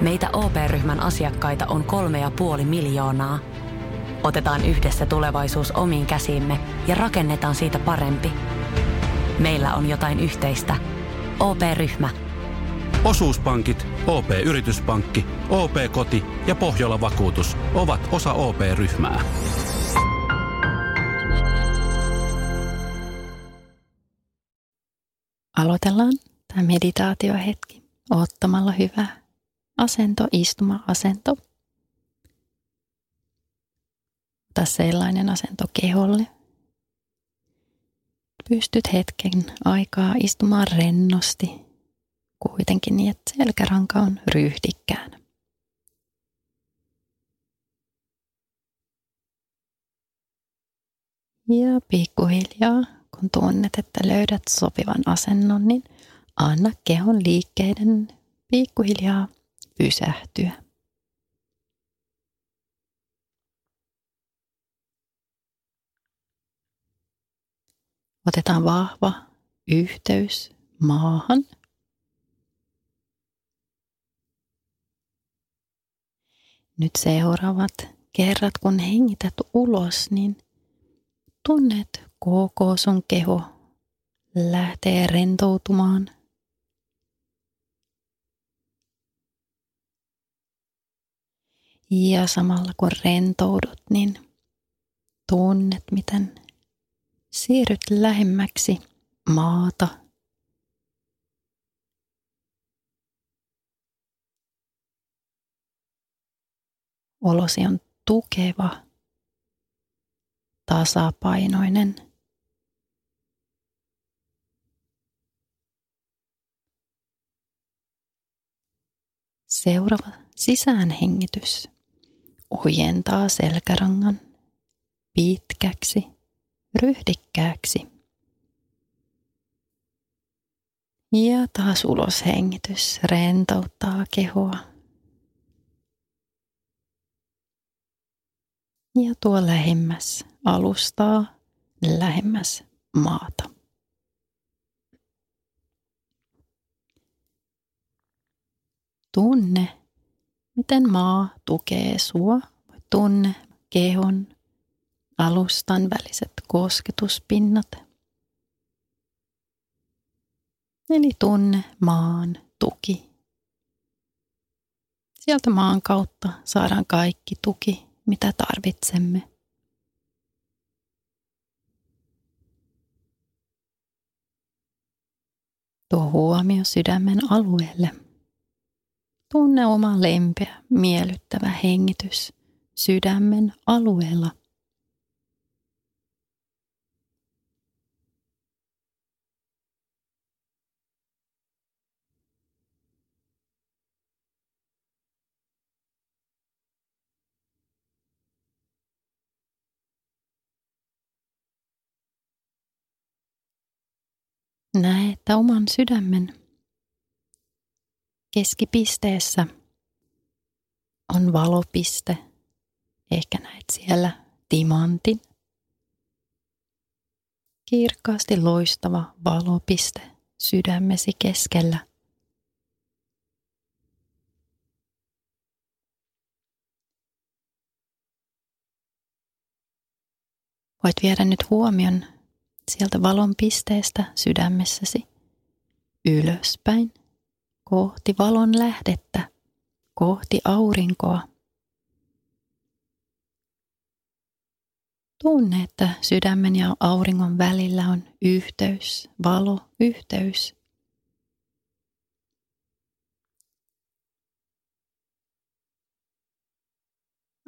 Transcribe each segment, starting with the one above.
Meitä OP-ryhmän asiakkaita on kolme ja puoli miljoonaa. Otetaan yhdessä tulevaisuus omiin käsiimme ja rakennetaan siitä parempi. Meillä on jotain yhteistä. OP-ryhmä. Osuuspankit, OP-yrityspankki, OP-koti ja Pohjola Vakuutus ovat osa OP-ryhmää. Aloitellaan tämä meditaatiohetki ottamalla hyvä asento, istuma-asento. Ota sellainen asento keholle. Pystyt hetken aikaa istumaan rennosti, kuitenkin niin, että selkäranka on ryhdikkään. Ja pikkuhiljaa, kun tunnet, että löydät sopivan asennon, niin anna kehon liikkeiden pikkuhiljaa pysähtyä. Otetaan vahva yhteys maahan. Nyt seuraavat kerrat, kun hengität ulos, niin tunnet koko sun keho lähtee rentoutumaan – Ja samalla kun rentoudut, niin tunnet, miten siirryt lähemmäksi maata. Olosi on tukeva, tasapainoinen. Seuraava sisäänhengitys ojentaa selkärangan pitkäksi, ryhdikkääksi. Ja taas uloshengitys rentouttaa kehoa. Ja tuo lähemmäs alustaa, lähemmäs maata. Tunne miten maa tukee sua. Tunne kehon, alustan väliset kosketuspinnat. Eli tunne maan tuki. Sieltä maan kautta saadaan kaikki tuki, mitä tarvitsemme. Tuo huomio sydämen alueelle – Tunne oma lempeä, miellyttävä hengitys sydämen alueella. Näe, että oman sydämen keskipisteessä on valopiste. Ehkä näet siellä timantin. Kirkkaasti loistava valopiste sydämesi keskellä. Voit viedä nyt huomion sieltä valon pisteestä sydämessäsi ylöspäin kohti valon lähdettä, kohti aurinkoa. Tunne, että sydämen ja auringon välillä on yhteys, valo, yhteys.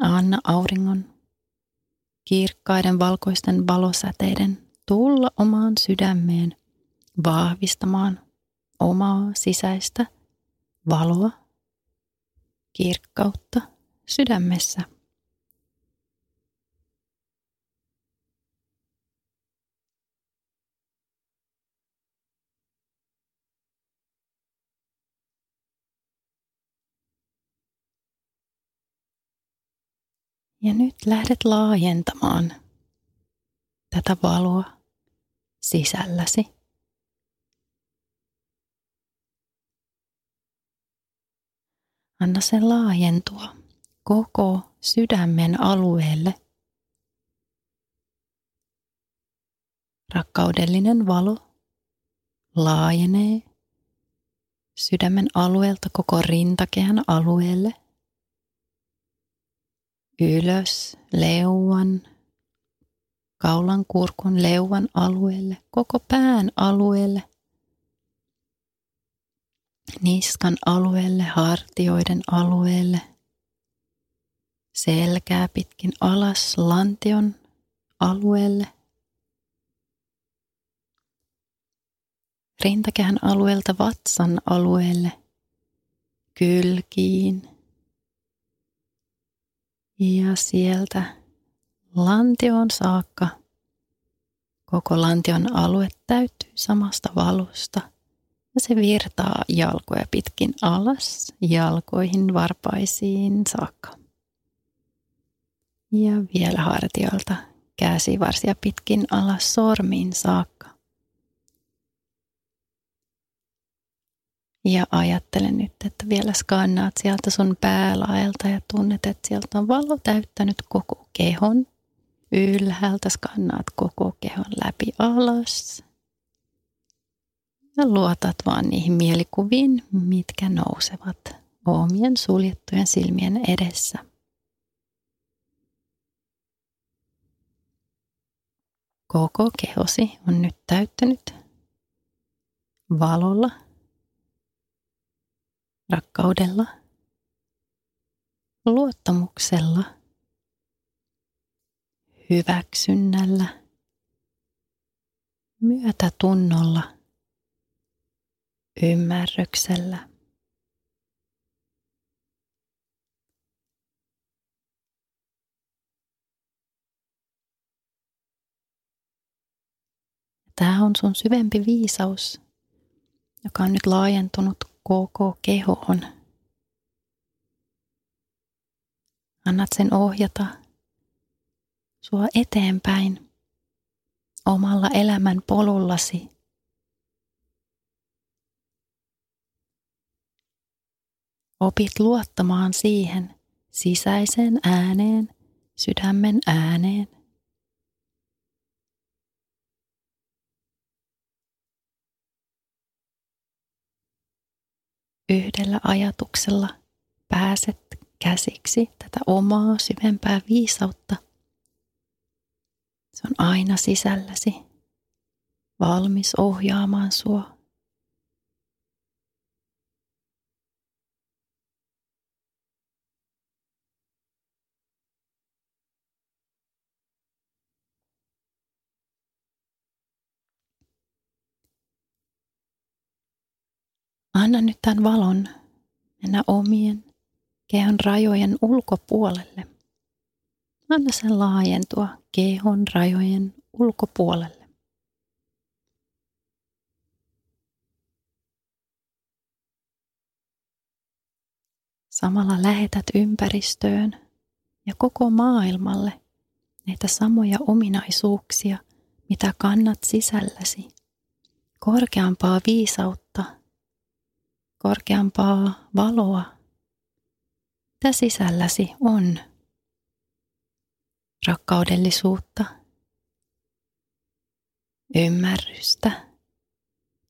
Anna auringon kirkkaiden valkoisten valosäteiden tulla omaan sydämeen vahvistamaan omaa sisäistä valoa, kirkkautta sydämessä. Ja nyt lähdet laajentamaan tätä valoa sisälläsi. Anna sen laajentua koko sydämen alueelle. Rakkaudellinen valo laajenee sydämen alueelta koko rintakehän alueelle. Ylös leuan, kaulan kurkun leuan alueelle, koko pään alueelle, niskan alueelle, hartioiden alueelle, selkää pitkin alas lantion alueelle, rintakehän alueelta vatsan alueelle, kylkiin ja sieltä lantioon saakka. Koko lantion alue täyttyy samasta valosta ja se virtaa jalkoja pitkin alas, jalkoihin varpaisiin saakka. Ja vielä hartiolta käsivarsia pitkin alas sormiin saakka. Ja ajattele nyt, että vielä skannaat sieltä sun päälaelta ja tunnet, että sieltä on valo täyttänyt koko kehon. Ylhäältä skannaat koko kehon läpi alas. Ja luotat vaan niihin mielikuviin, mitkä nousevat omien suljettujen silmien edessä. Koko kehosi on nyt täyttänyt valolla rakkaudella, luottamuksella, hyväksynnällä, myötätunnolla, ymmärryksellä. Tämä on sun syvempi viisaus, joka on nyt laajentunut koko kehoon. Annat sen ohjata sua eteenpäin omalla elämän polullasi. Opit luottamaan siihen sisäiseen ääneen, sydämen ääneen. yhdellä ajatuksella pääset käsiksi tätä omaa syvempää viisautta. Se on aina sisälläsi, valmis ohjaamaan sua. Anna nyt tämän valon mennä omien kehon rajojen ulkopuolelle. Anna sen laajentua kehon rajojen ulkopuolelle. Samalla lähetät ympäristöön ja koko maailmalle näitä samoja ominaisuuksia, mitä kannat sisälläsi. Korkeampaa viisautta korkeampaa valoa, mitä sisälläsi on. Rakkaudellisuutta, ymmärrystä,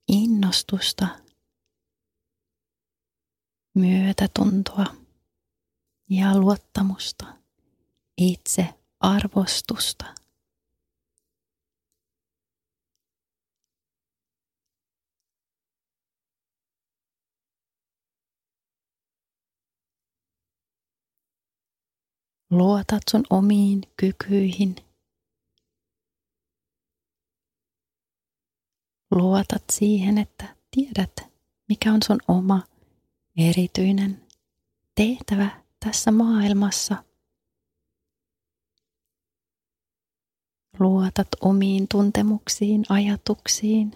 innostusta, myötätuntoa ja luottamusta, itse arvostusta. Luotat sun omiin kykyihin. Luotat siihen, että tiedät, mikä on sun oma erityinen tehtävä tässä maailmassa. Luotat omiin tuntemuksiin, ajatuksiin,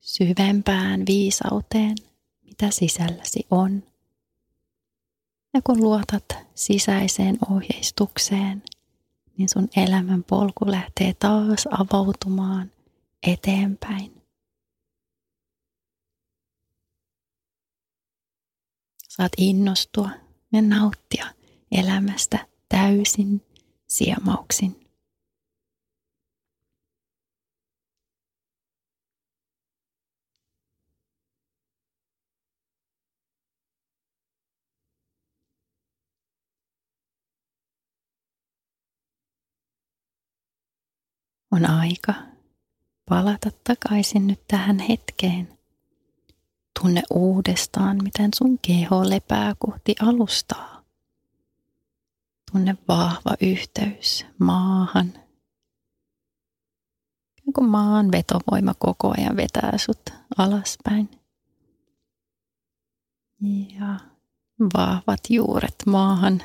syvempään viisauteen, mitä sisälläsi on. Ja kun luotat sisäiseen ohjeistukseen, niin sun elämän polku lähtee taas avautumaan eteenpäin. saat innostua ja nauttia elämästä täysin siemauksin. On aika palata takaisin nyt tähän hetkeen. Tunne uudestaan, miten sun keho lepää kohti alustaa. Tunne vahva yhteys maahan. Kun maan vetovoima koko ajan vetää sut alaspäin. Ja vahvat juuret maahan.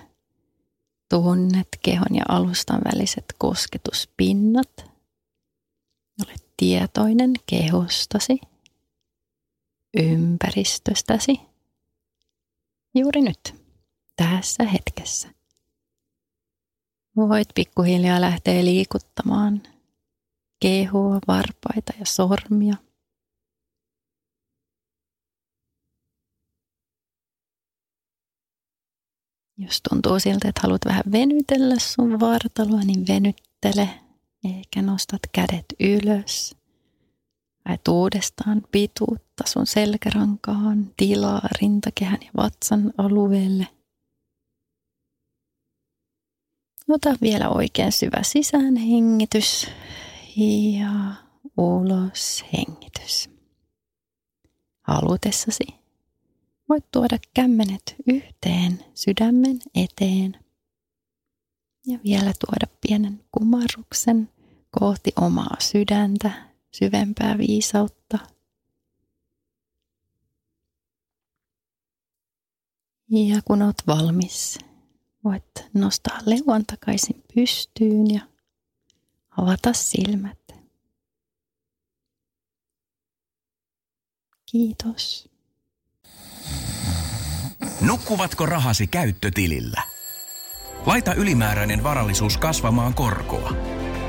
Tunnet kehon ja alustan väliset kosketuspinnat. Olet tietoinen kehostasi, ympäristöstäsi, juuri nyt, tässä hetkessä. Voit pikkuhiljaa lähteä liikuttamaan kehoa, varpaita ja sormia. Jos tuntuu siltä, että haluat vähän venytellä sun vartaloa, niin venyttele – eikä nostat kädet ylös. Haet uudestaan pituutta sun selkärankaan, tilaa rintakehän ja vatsan alueelle. Ota vielä oikein syvä sisään hengitys ja ulos hengitys. Halutessasi voit tuoda kämmenet yhteen sydämen eteen ja vielä tuoda pienen kumarruksen kohti omaa sydäntä, syvempää viisautta. Ja kun olet valmis, voit nostaa leuan takaisin pystyyn ja avata silmät. Kiitos. Nukkuvatko rahasi käyttötilillä? Laita ylimääräinen varallisuus kasvamaan korkoa.